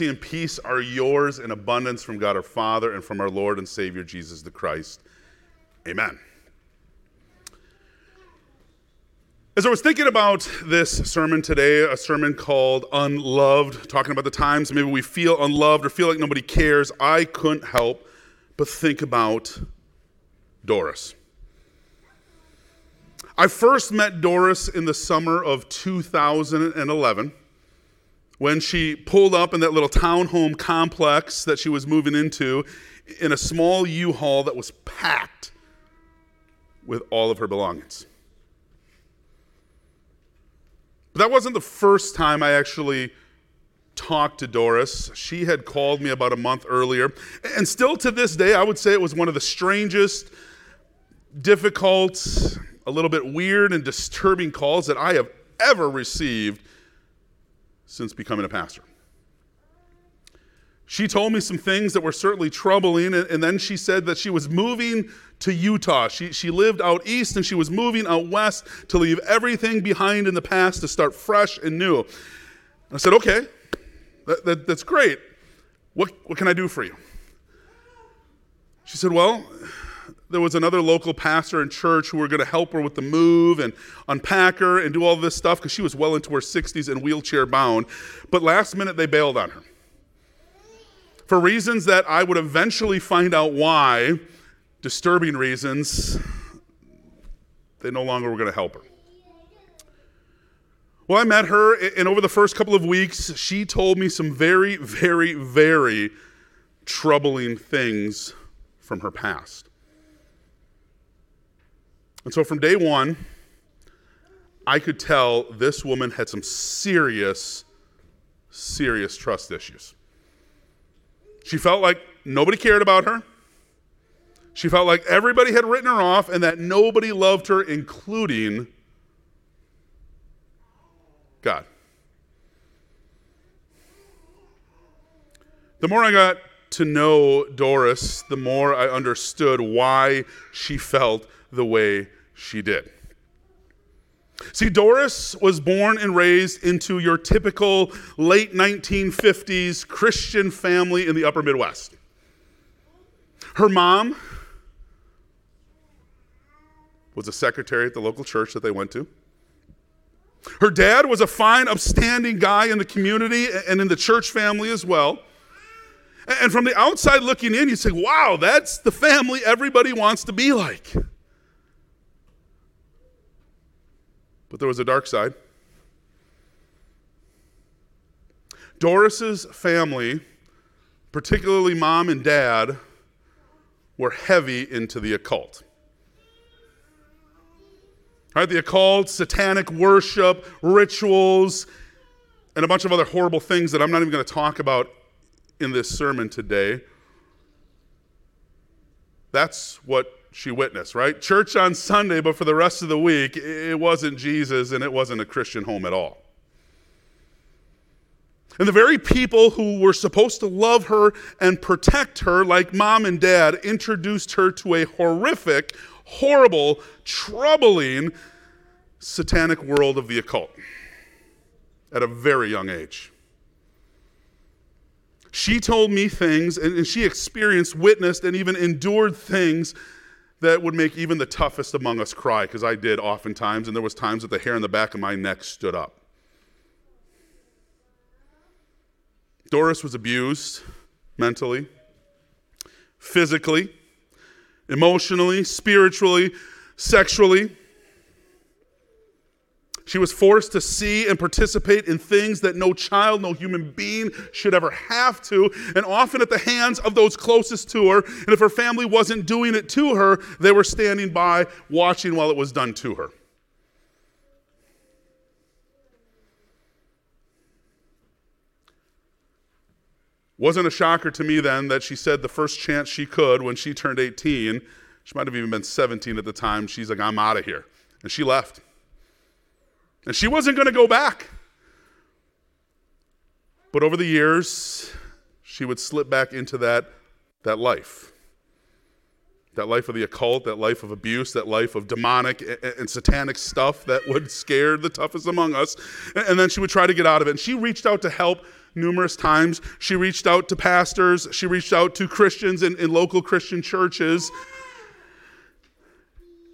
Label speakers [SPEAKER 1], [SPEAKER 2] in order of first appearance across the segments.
[SPEAKER 1] and peace are yours in abundance from God our Father and from our Lord and Savior Jesus the Christ. Amen. As I was thinking about this sermon today, a sermon called Unloved, talking about the times maybe we feel unloved or feel like nobody cares, I couldn't help but think about Doris. I first met Doris in the summer of 2011 when she pulled up in that little townhome complex that she was moving into in a small U Haul that was packed with all of her belongings. But that wasn't the first time I actually talked to Doris. She had called me about a month earlier. And still to this day, I would say it was one of the strangest, difficult, a little bit weird, and disturbing calls that I have ever received since becoming a pastor. She told me some things that were certainly troubling, and, then she said that she was moving to Utah. She, she lived out east and she was moving out west to leave everything behind in the past to start fresh and new. I said, Okay, that, that, that's great. What, what can I do for you? She said, Well, there was another local pastor in church who were going to help her with the move and unpack her and do all this stuff because she was well into her 60s and wheelchair bound. But last minute, they bailed on her. For reasons that I would eventually find out why, disturbing reasons, they no longer were going to help her. Well, I met her, and over the first couple of weeks, she told me some very, very, very troubling things from her past. And so from day one, I could tell this woman had some serious, serious trust issues. She felt like nobody cared about her. She felt like everybody had written her off and that nobody loved her, including God. The more I got to know Doris, the more I understood why she felt the way she did. See, Doris was born and raised into your typical late 1950s Christian family in the upper Midwest. Her mom was a secretary at the local church that they went to. Her dad was a fine, upstanding guy in the community and in the church family as well. And from the outside looking in, you say, wow, that's the family everybody wants to be like. But there was a dark side. Doris's family, particularly mom and dad, were heavy into the occult. Right, the occult, satanic worship, rituals, and a bunch of other horrible things that I'm not even going to talk about in this sermon today. That's what she witnessed, right? Church on Sunday, but for the rest of the week, it wasn't Jesus and it wasn't a Christian home at all. And the very people who were supposed to love her and protect her, like mom and dad, introduced her to a horrific, horrible, troubling, satanic world of the occult at a very young age. She told me things, and she experienced, witnessed, and even endured things that would make even the toughest among us cry, because I did oftentimes, and there was times that the hair on the back of my neck stood up. Doris was abused mentally, physically, emotionally, spiritually, sexually. She was forced to see and participate in things that no child, no human being should ever have to, and often at the hands of those closest to her. And if her family wasn't doing it to her, they were standing by watching while it was done to her. Wasn't a shocker to me then that she said the first chance she could when she turned 18, she might have even been 17 at the time, she's like, I'm out of here. And she left. And she wasn't going to go back. But over the years, she would slip back into that, that life. That life of the occult, that life of abuse, that life of demonic and satanic stuff that would scare the toughest among us. And then she would try to get out of it. And she reached out to help numerous times. She reached out to pastors, she reached out to Christians in, in local Christian churches.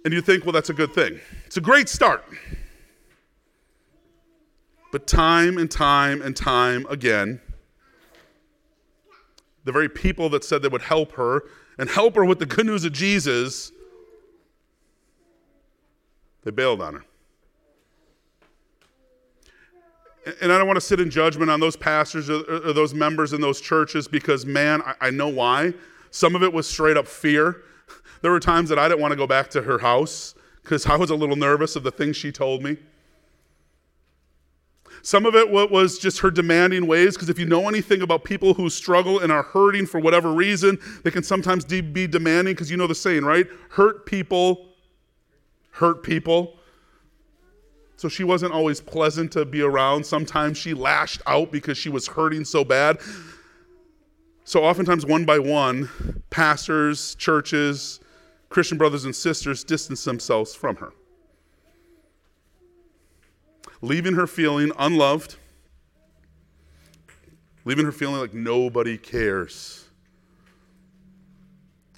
[SPEAKER 1] And you think, well, that's a good thing. It's a great start. But time and time and time again, the very people that said they would help her and help her with the good news of Jesus, they bailed on her. And I don't want to sit in judgment on those pastors or, those members in those churches because, man, I, know why. Some of it was straight up fear. There were times that I didn't want to go back to her house because I was a little nervous of the things she told me. Some of it was just her demanding ways, because if you know anything about people who struggle and are hurting for whatever reason, they can sometimes be demanding, because you know the saying, right? Hurt people, hurt people. So she wasn't always pleasant to be around. Sometimes she lashed out because she was hurting so bad. So oftentimes, one by one, pastors, churches, Christian brothers and sisters distance themselves from her leaving her feeling unloved, leaving her feeling like nobody cares.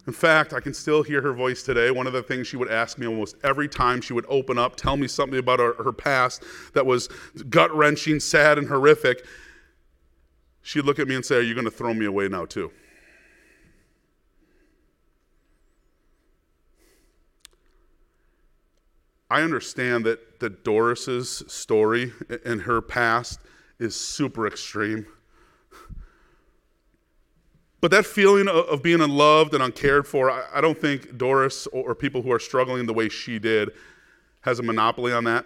[SPEAKER 1] In fact, I can still hear her voice today. One of the things she would ask me almost every time she would open up, tell me something about her, her past that was gut wrenching, sad, and horrific. She'd look at me and say, Are you going to throw me away now, too? I understand that, that Doris's story and her past is super extreme. But that feeling of, being unloved and uncared for, I, don't think Doris or, people who are struggling the way she did has a monopoly on that.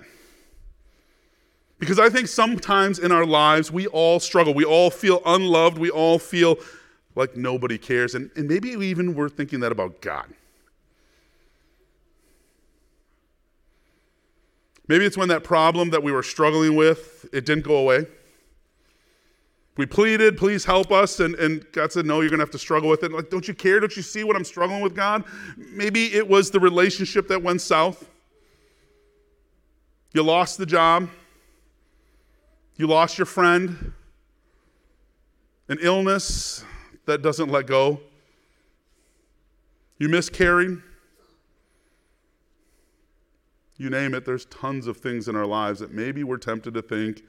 [SPEAKER 1] Because I think sometimes in our lives we all struggle. We all feel unloved. We all feel like nobody cares. And, and maybe even we're thinking that about God. Maybe it's when that problem that we were struggling with, it didn't go away. We pleaded, please help us, and, and God said, no, you're going to have to struggle with it. Like, don't you care? Don't you see what I'm struggling with, God? Maybe it was the relationship that went south. You lost the job. You lost your friend. An illness that doesn't let go. You miscarried. You name it, there's tons of things in our lives that maybe we're tempted to think,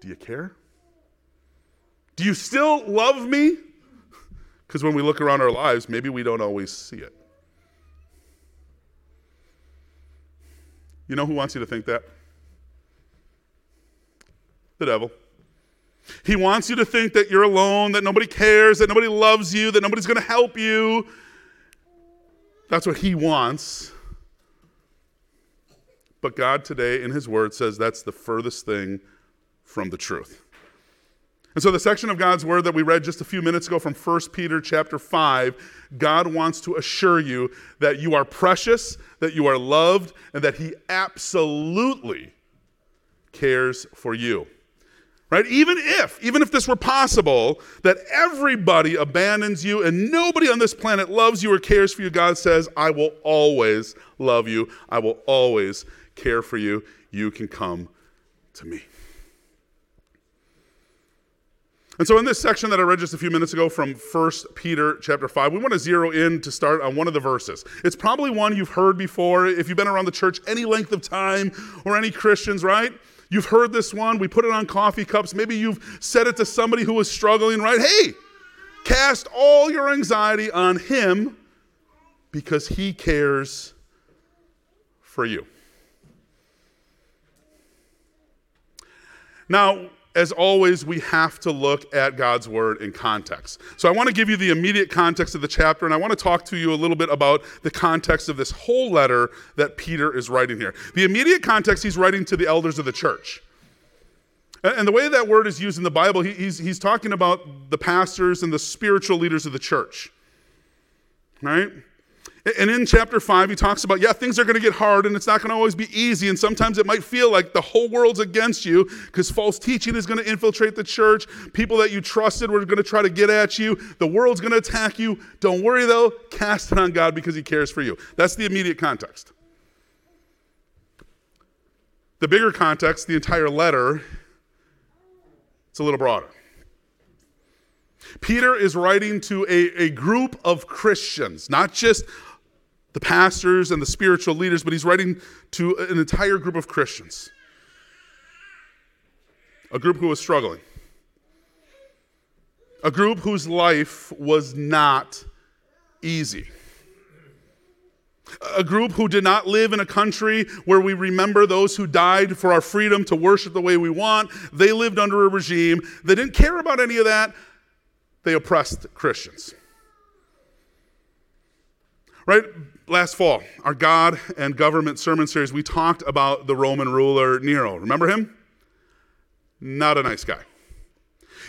[SPEAKER 1] do you care? Do you still love me? Because when we look around our lives, maybe we don't always see it. You know who wants you to think that? The devil. He wants you to think that you're alone, that nobody cares, that nobody loves you, that nobody's going to help you. That's what he wants. But God today in His Word says that's the furthest thing from the truth. And so the section of God's word that we read just a few minutes ago from 1 Peter chapter 5, God wants to assure you that you are precious, that you are loved, and that he absolutely cares for you. Right? Even if, even if this were possible, that everybody abandons you and nobody on this planet loves you or cares for you, God says, I will always love you. I will always care for you, you can come to me. And so in this section that I read just a few minutes ago from 1 Peter chapter 5, we want to zero in to start on one of the verses. It's probably one you've heard before if you've been around the church any length of time or any Christians, right? You've heard this one. We put it on coffee cups. Maybe you've said it to somebody who was struggling, right? Hey, cast all your anxiety on him because he cares for you. Now, as always, we have to look at God's word in context. So I want to give you the immediate context of the chapter, and I want to talk to you a little bit about the context of this whole letter that Peter is writing here. The immediate context he's writing to the elders of the church. And the way that word is used in the Bible, he's, he's talking about the pastors and the spiritual leaders of the church. Right? And in chapter 5, he talks about, yeah, things are going to get hard and it's not going to always be easy. And sometimes it might feel like the whole world's against you because false teaching is going to infiltrate the church. People that you trusted were going to try to get at you. The world's going to attack you. Don't worry though, cast it on God because he cares for you. That's the immediate context. The bigger context, the entire letter, It's a little broader. Peter is writing to a, a group of Christians, not just the pastors and the spiritual leaders, but he's writing to an entire group of Christians. A group who was struggling. A group whose life was not easy. A group who did not live in a country where we remember those who died for our freedom to worship the way we want. They lived under a regime. They didn't care about any of that. They oppressed Christians. Right? Last fall, our God and government sermon series, we talked about the Roman ruler Nero. Remember him? Not a nice guy.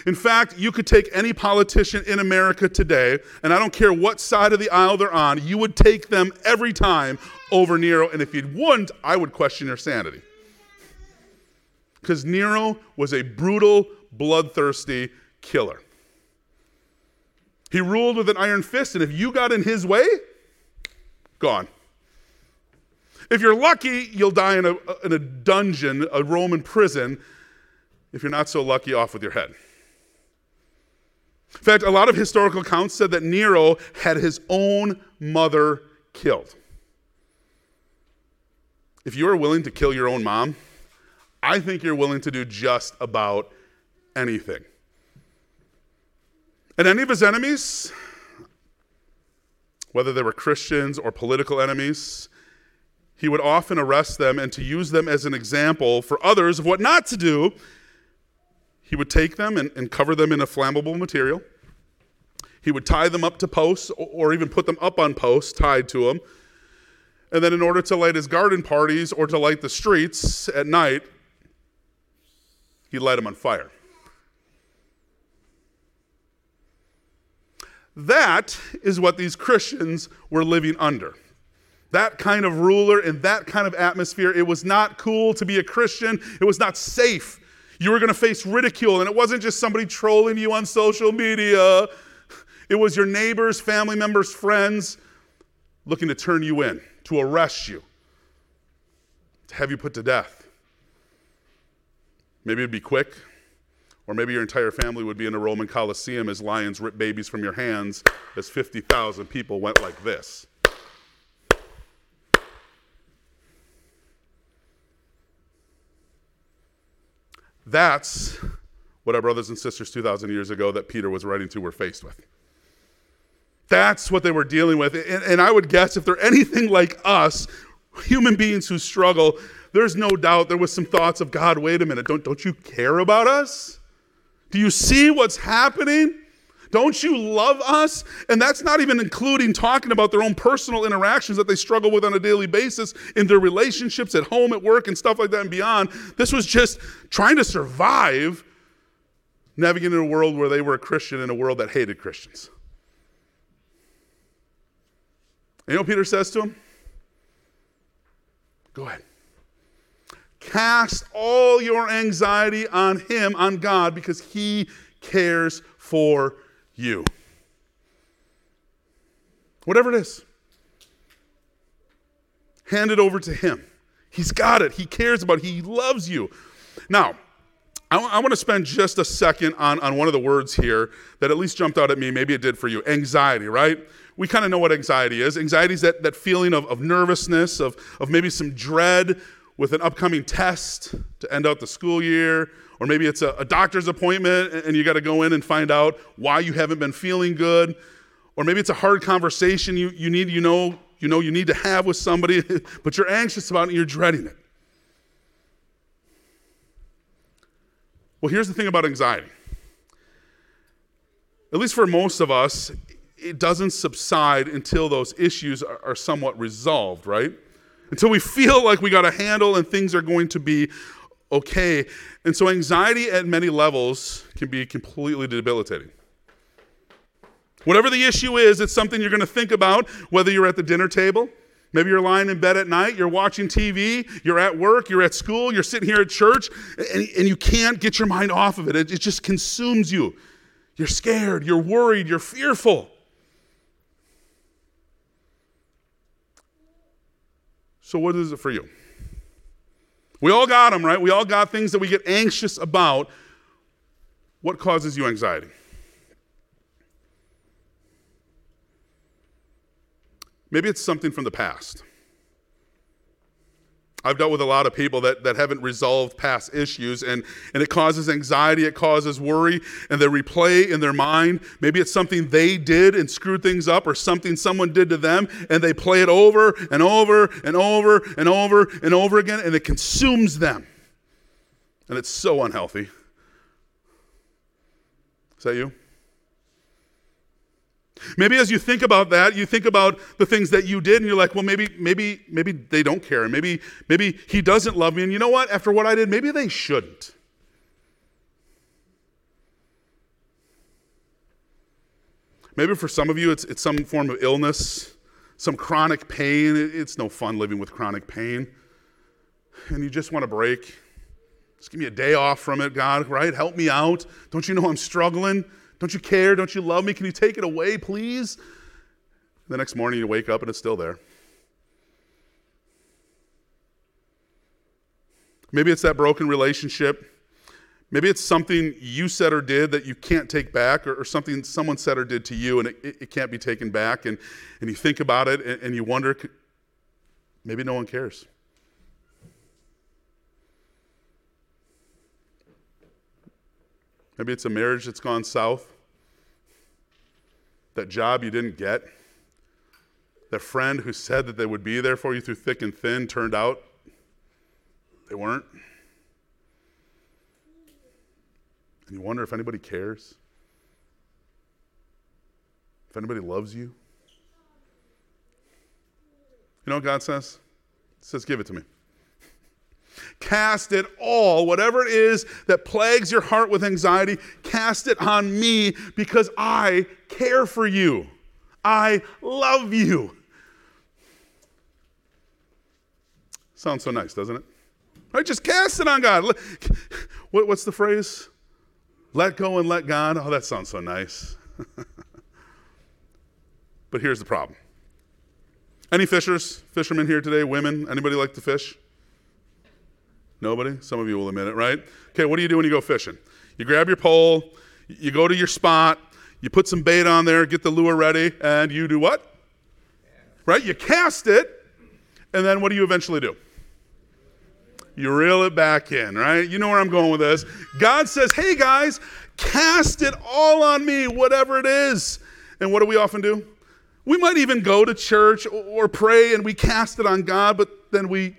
[SPEAKER 1] In fact, you could take any politician in America today, and I don't care what side of the aisle they're on, you would take them every time over Nero. And if you wouldn't, I would question your sanity. Because Nero was a brutal, bloodthirsty killer. He ruled with an iron fist, and if you got in his way, gone. If you're lucky, you'll die in a, in a dungeon, a Roman prison. If you're not so lucky, off with your head. In fact, a lot of historical accounts said that Nero had his own mother killed. If you are willing to kill your own mom, I think you're willing to do just about anything. And any of his enemies, whether they were Christians or political enemies, he would often arrest them and to use them as an example for others of what not to do he would take them and, and cover them in a flammable material. He would tie them up to posts or, or even put them up on posts tied to them. And then, in order to light his garden parties or to light the streets at night, he'd light them on fire. That is what these Christians were living under. That kind of ruler in that kind of atmosphere. It was not cool to be a Christian, it was not safe you were going to face ridicule, and it wasn't just somebody trolling you on social media, it was your neighbors, family members, friends looking to turn you in, to arrest you, to have you put to death. Maybe it'd be quick, or maybe your entire family would be in a Roman Colosseum as lions rip babies from your hands as 50,000 people went like this. That's what our brothers and sisters 2,000 years ago that Peter was writing to were faced with. That's what they were dealing with. And, and, I would guess if they're anything like us, human beings who struggle, there's no doubt there was some thoughts of God, wait a minute, don't, don't you care about us? Do you see what's happening? Don't you love us? And that's not even including talking about their own personal interactions that they struggle with on a daily basis in their relationships at home, at work, and stuff like that and beyond. This was just trying to survive navigating a world where they were a Christian in a world that hated Christians. And you know Peter says to him? Go ahead. Cast all your anxiety on him, on God, because he cares for you. Whatever it is, hand it over to Him. He's got it. He cares about it. He loves you. Now, I, want to spend just a second on, on one of the words here that at least jumped out at me. Maybe it did for you. Anxiety, right? We kind of know what anxiety is. Anxiety is that, that feeling of, of nervousness, of, of maybe some dread with an upcoming test to end out the school year, or maybe it's a, a doctor's appointment and you got to go in and find out why you haven't been feeling good. Or maybe it's a hard conversation you, you need, you know, you know you need to have with somebody, but you're anxious about it and you're dreading it. Well, here's the thing about anxiety. At least for most of us, it doesn't subside until those issues are, are somewhat resolved, right? Until we feel like we got a handle and things are going to be okay. And so, anxiety at many levels can be completely debilitating. Whatever the issue is, it's something you're going to think about, whether you're at the dinner table, maybe you're lying in bed at night, you're watching TV, you're at work, you're at school, you're sitting here at church, and, and you can't get your mind off of it. it. It just consumes you. You're scared, you're worried, you're fearful. So, what is it for you? We all got them, right? We all got things that we get anxious about. What causes you anxiety? Maybe it's something from the past. I've dealt with a lot of people that, that haven't resolved past issues, and, and it causes anxiety, it causes worry, and they replay in their mind. Maybe it's something they did and screwed things up, or something someone did to them, and they play it over and over and over and over and over again, and it consumes them. And it's so unhealthy. Is that you? Maybe as you think about that, you think about the things that you did, and you're like, well, maybe, maybe, maybe they don't care, maybe, maybe he doesn't love me, and you know what? After what I did, maybe they shouldn't. Maybe for some of you, it's, it's some form of illness, some chronic pain. It's no fun living with chronic pain. And you just want to break. Just give me a day off from it, God, right? Help me out. Don't you know I'm struggling? Don't you care? Don't you love me? Can you take it away, please? The next morning you wake up and it's still there. Maybe it's that broken relationship. Maybe it's something you said or did that you can't take back, or, or something someone said or did to you and it, it, can't be taken back. And, and you think about it and, and you wonder maybe no one cares. Maybe it's a marriage that's gone south, that job you didn't get, that friend who said that they would be there for you through thick and thin turned out they weren't. And you wonder if anybody cares, if anybody loves you. You know what God says? He says, Give it to me. Cast it all, whatever it is that plagues your heart with anxiety, cast it on me because I care for you. I love you. Sounds so nice, doesn't it? Right? Just cast it on God. What's the phrase? Let go and let God. Oh, that sounds so nice. but here's the problem. Any fishers, fishermen here today, women, anybody like to fish? Nobody? Some of you will admit it, right? Okay, what do you do when you go fishing? You grab your pole, you go to your spot, you put some bait on there, get the lure ready, and you do what? Right? You cast it, and then what do you eventually do? You reel it back in, right? You know where I'm going with this. God says, hey guys, cast it all on me, whatever it is. And what do we often do? We might even go to church or pray and we cast it on God, but then we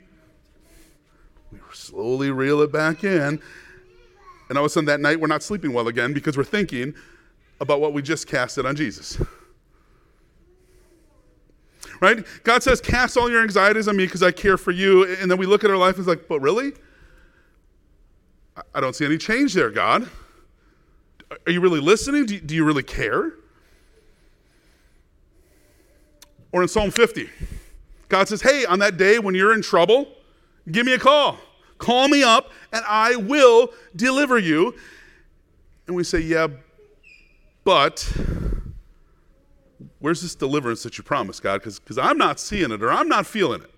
[SPEAKER 1] slowly reel it back in. And all of a sudden that night we're not sleeping well again because we're thinking about what we just casted on Jesus. Right? God says, Cast all your anxieties on me because I care for you. And then we look at our life and it's like, But really? I don't see any change there, God. Are you really listening? Do you, do you really care? Or in Psalm 50, God says, Hey, on that day when you're in trouble, give me a call. Call me up and I will deliver you. And we say, Yeah, but where's this deliverance that you promised, God? Because I'm not seeing it or I'm not feeling it.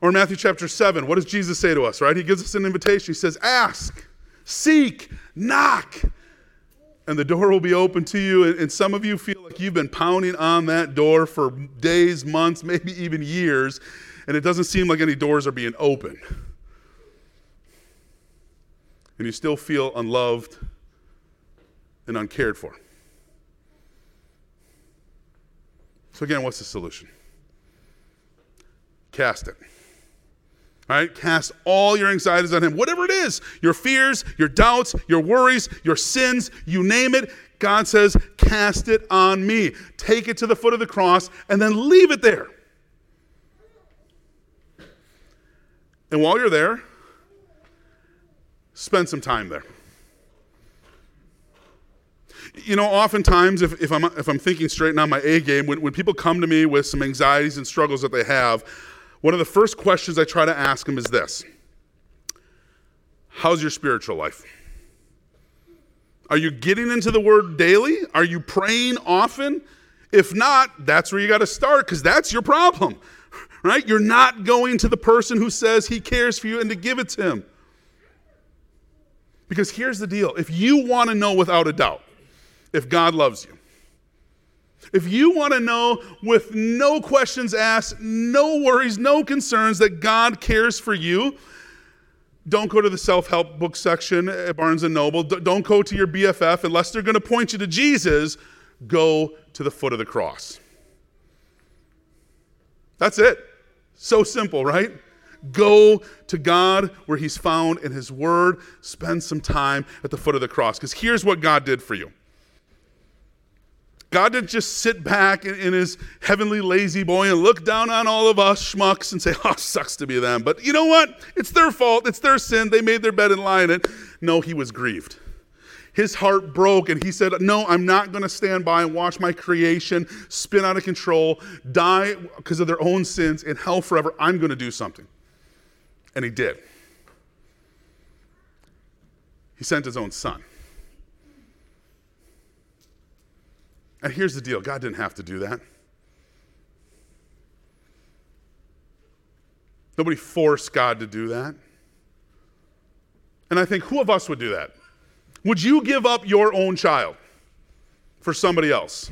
[SPEAKER 1] Or in Matthew chapter 7, what does Jesus say to us, right? He gives us an invitation. He says, Ask, seek, knock, and the door will be open to you. And some of you feel like you've been pounding on that door for days, months, maybe even years and it doesn't seem like any doors are being opened. And you still feel unloved and uncared for. So, again, what's the solution? Cast it. All right? Cast all your anxieties on Him. Whatever it is your fears, your doubts, your worries, your sins, you name it. God says, cast it on me. Take it to the foot of the cross and then leave it there. And while you're there, spend some time there. You know, oftentimes, if, if, I'm, if I'm thinking straight now, my A game, when, when people come to me with some anxieties and struggles that they have, one of the first questions I try to ask them is this How's your spiritual life? Are you getting into the word daily? Are you praying often? If not, that's where you got to start because that's your problem right? You're not going to the person who says he cares for you and to give it to him. Because here's the deal if you want to know without a doubt if God loves you, if you want to know with no questions asked, no worries, no concerns that God cares for you, don't go to the self-help book section at Barnes & Noble. Don't go to your BFF unless they're going to point you to Jesus. Go to the foot of the cross. That's it. So simple, right? Go to God where He's found in His Word. Spend some time at the foot of the cross. Because here's what God did for you God didn't just sit back in, in, his heavenly La-Z-Boy and look down on all of us schmucks and say, oh, sucks to be them. But you know what? It's their fault. It's their sin. They made their bed and lie in it. No, he was grieved. His heart broke and he said, No, I'm not going to stand by and watch my creation spin out of control, die because of their own sins in hell forever. I'm going to do something. And he did. He sent his own son. And here's the deal God didn't have to do that. Nobody forced God to do that. And I think who of us would do that? Would you give up your own child for somebody else?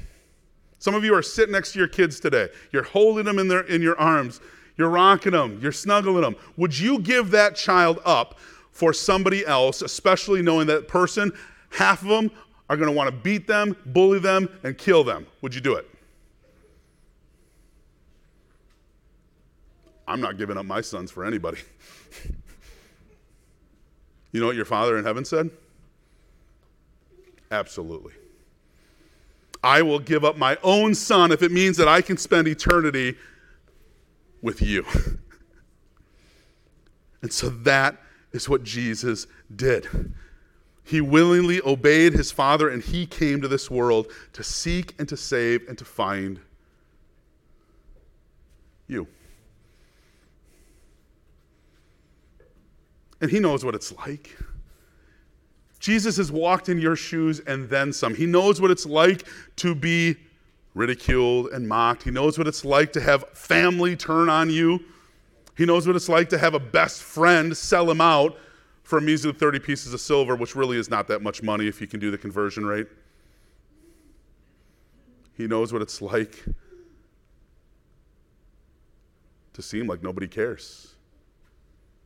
[SPEAKER 1] Some of you are sitting next to your kids today. You're holding them in, their, in your arms. You're rocking them. You're snuggling them. Would you give that child up for somebody else, especially knowing that person, half of them are going to want to beat them, bully them, and kill them. Would you do it? I'm not giving up my sons for anybody. you know what your Father in heaven said? Absolutely. I will give up my own son if it means that I can spend eternity with you. and so that is what Jesus did. He willingly obeyed his Father and he came to this world to seek and to save and to find you. And he knows what it's like. Jesus has walked in your shoes and then some. He knows what it's like to be ridiculed and mocked. He knows what it's like to have family turn on you. He knows what it's like to have a best friend sell him out for a measly 30 pieces of silver, which really is not that much money if you can do the conversion rate. He knows what it's like to seem like nobody cares.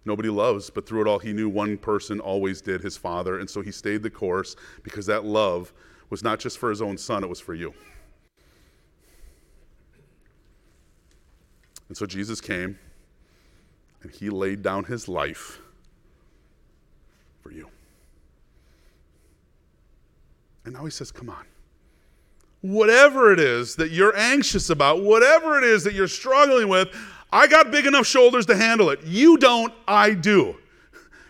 [SPEAKER 1] Nobody loves, but through it all, he knew one person always did, his father. And so he stayed the course because that love was not just for his own son, it was for you. And so Jesus came and he laid down his life for you. And now he says, Come on. Whatever it is that you're anxious about, whatever it is that you're struggling with, I got big enough shoulders to handle it. You don't, I do.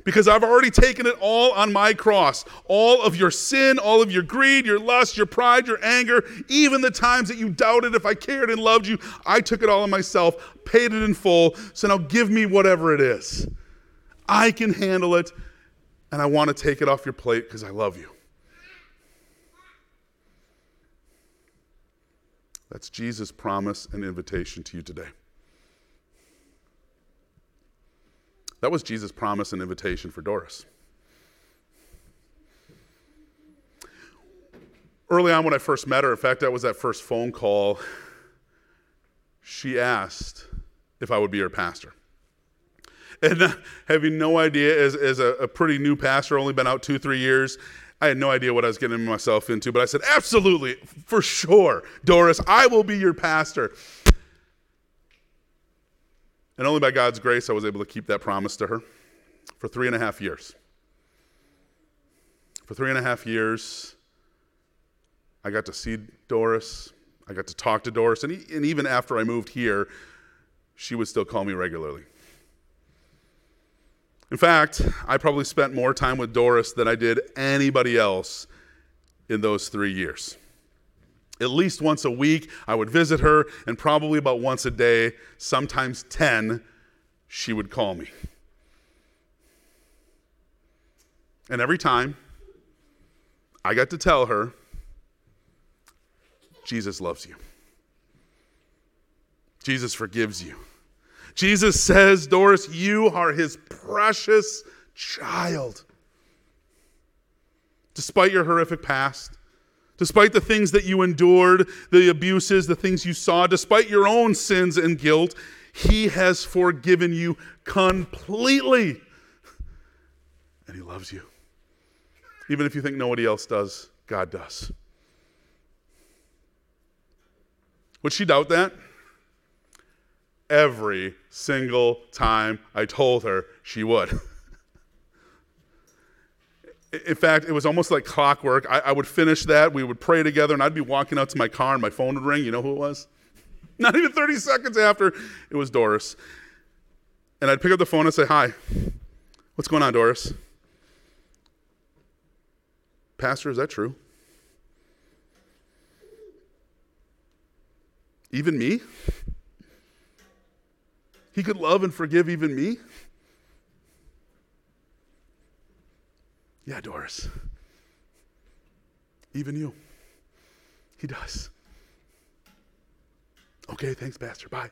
[SPEAKER 1] Because I've already taken it all on my cross. All of your sin, all of your greed, your lust, your pride, your anger, even the times that you doubted if I cared and loved you, I took it all on myself, paid it in full. So now give me whatever it is. I can handle it and I want to take it off your plate because I love you. That's Jesus' promise and invitation to you today. That was Jesus' promise and invitation for Doris. Early on, when I first met her, in fact, that was that first phone call, she asked if I would be her pastor and uh, having no idea as, as a, a, pretty new pastor, only been out two, three years, I had no idea what I was getting myself into. But I said, absolutely, for sure, Doris, I will be your pastor. And only by God's grace, I was able to keep that promise to her for three and a half years. For three and a half years, I got to see Doris. I got to talk to Doris. And, and even after I moved here, she would still call me regularly. In fact, I probably spent more time with Doris than I did anybody else in those three years. At least once a week, I would visit her, and probably about once a day, sometimes 10, she would call me. And every time, I got to tell her, Jesus loves you. Jesus forgives you. Jesus says, Doris, you are his precious child. despite your horrific past, despite the things that you endured, the abuses, the things you saw, despite your own sins and guilt, He has forgiven you completely. And He loves you. Even if you think nobody else does, God does. Would she doubt that? Every single time I told her she would. In fact, it was almost like clockwork. I, I, would finish that, we would pray together, and I'd be walking out to my car, and my phone would ring. You know who it was? Not even 30 seconds after, it was Doris. And I'd pick up the phone and say, Hi, what's going on, Doris? Pastor, is that true? Even me? He could love and forgive even me? Yeah, Doris. Even you. He does. Okay, thanks, Pastor. Bye.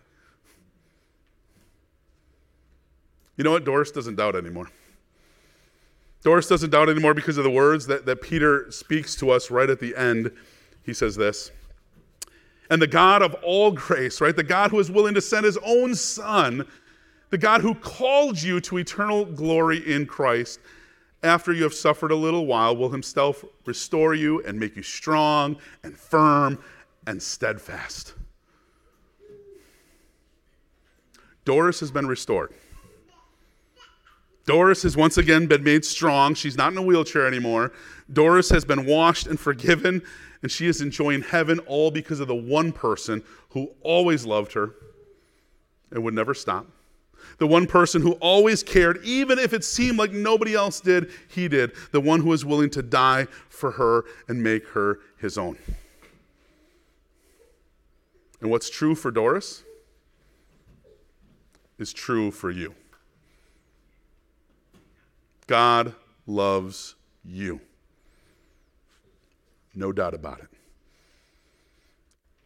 [SPEAKER 1] You know what? Doris doesn't doubt anymore. Doris doesn't doubt anymore because of the words that, that Peter speaks to us right at the end. He says this. And the God of all grace, right? The God who is willing to send his own son, the God who called you to eternal glory in Christ, after you have suffered a little while, will himself restore you and make you strong and firm and steadfast. Doris has been restored. Doris has once again been made strong. She's not in a wheelchair anymore. Doris has been washed and forgiven, and she is enjoying heaven all because of the one person who always loved her and would never stop the one person who always cared, even if it seemed like nobody else did, he did, the one who was willing to die for her and make her his own. And what's true for Doris is true for you. God loves you. No doubt about it.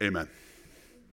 [SPEAKER 1] Amen.